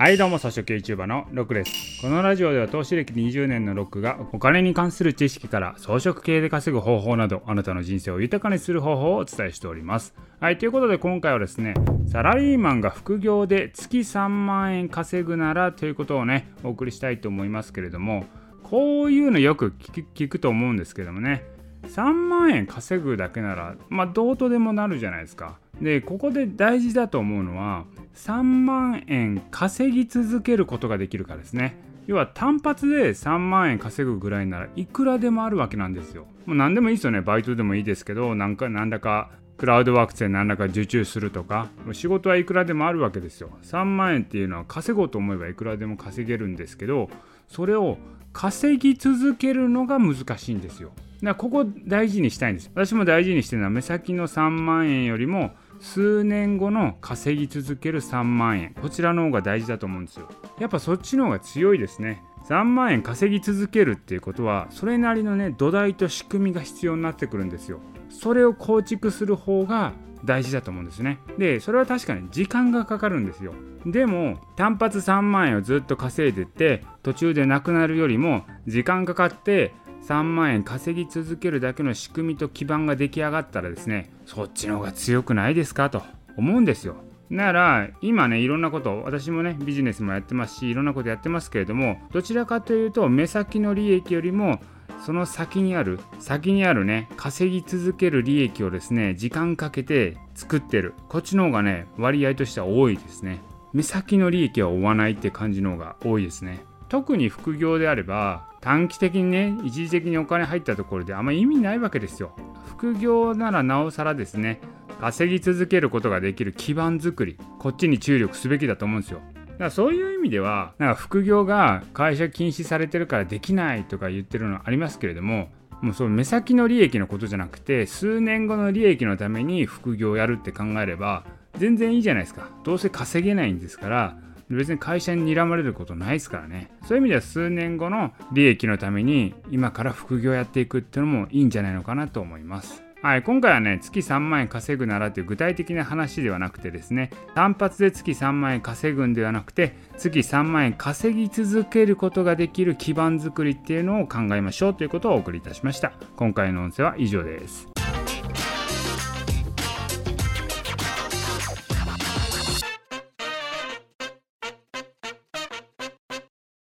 はいどうも、草食 YouTuber のロックです。このラジオでは投資歴20年のロックがお金に関する知識から装飾系で稼ぐ方法などあなたの人生を豊かにする方法をお伝えしております。はい、ということで今回はですね、サラリーマンが副業で月3万円稼ぐならということをね、お送りしたいと思いますけれども、こういうのよく聞くと思うんですけどもね、3万円稼ぐだけなら、まあどうとでもなるじゃないですか。で、ここで大事だと思うのは、3万円稼ぎ続けることができるかですね。要は単発で3万円稼ぐぐらいならいくらでもあるわけなんですよ。もう何でもいいですよね。バイトでもいいですけど、なんかなんだかクラウドワークスで何らか受注するとか、仕事はいくらでもあるわけですよ。3万円っていうのは稼ごうと思えばいくらでも稼げるんですけど、それを稼ぎ続けるのが難しいんですよ。だからここ大事にしたいんです。私も大事にしてるのは目先の3万円よりも数年後の稼ぎ続ける3万円。こちらの方が大事だと思うんですよ。やっぱそっちの方が強いですね。3万円稼ぎ続けるっていうことはそれなりのね土台と仕組みが必要になってくるんですよ。それを構築する方が大事だと思うんですね。でそれは確かに時間がかかるんですよ。でも単発3万円をずっと稼いでって途中でなくなるよりも時間かかって3万円稼ぎ続けるだけの仕組みと基盤が出来上がったらですねそっちの方が強くないですかと思うんですよ。なら今ねいろんなこと私もねビジネスもやってますしいろんなことやってますけれどもどちらかというと目先の利益よりもその先にある先にあるね稼ぎ続ける利益をですね時間かけて作ってる。こっちの方がね割合としては多いですね。目先の利益は追わないって感じの方が多いですね。特に副業であれば短期的にね一時的にお金入ったところであんま意味ないわけですよ。副業ならなおさらですね稼ぎ続けることができる基盤づくりこっちに注力すべきだと思うんですよ。だからそういう意味ではなんか副業が会社禁止されてるからできないとか言ってるのありますけれどももうその目先の利益のことじゃなくて数年後の利益のために副業をやるって考えれば全然いいじゃないですか。どうせ稼げないんですから別に会社に睨まれることないですからねそういう意味では数年後の利益のために今から副業やっていくっていうのもいいんじゃないのかなと思いますはい、今回はね、月3万円稼ぐならという具体的な話ではなくてですね、単発で月3万円稼ぐんではなくて、月3万円稼ぎ続けることができる基盤づくりっていうのを考えましょうということをお送りいたしました。今回の音声は以上です。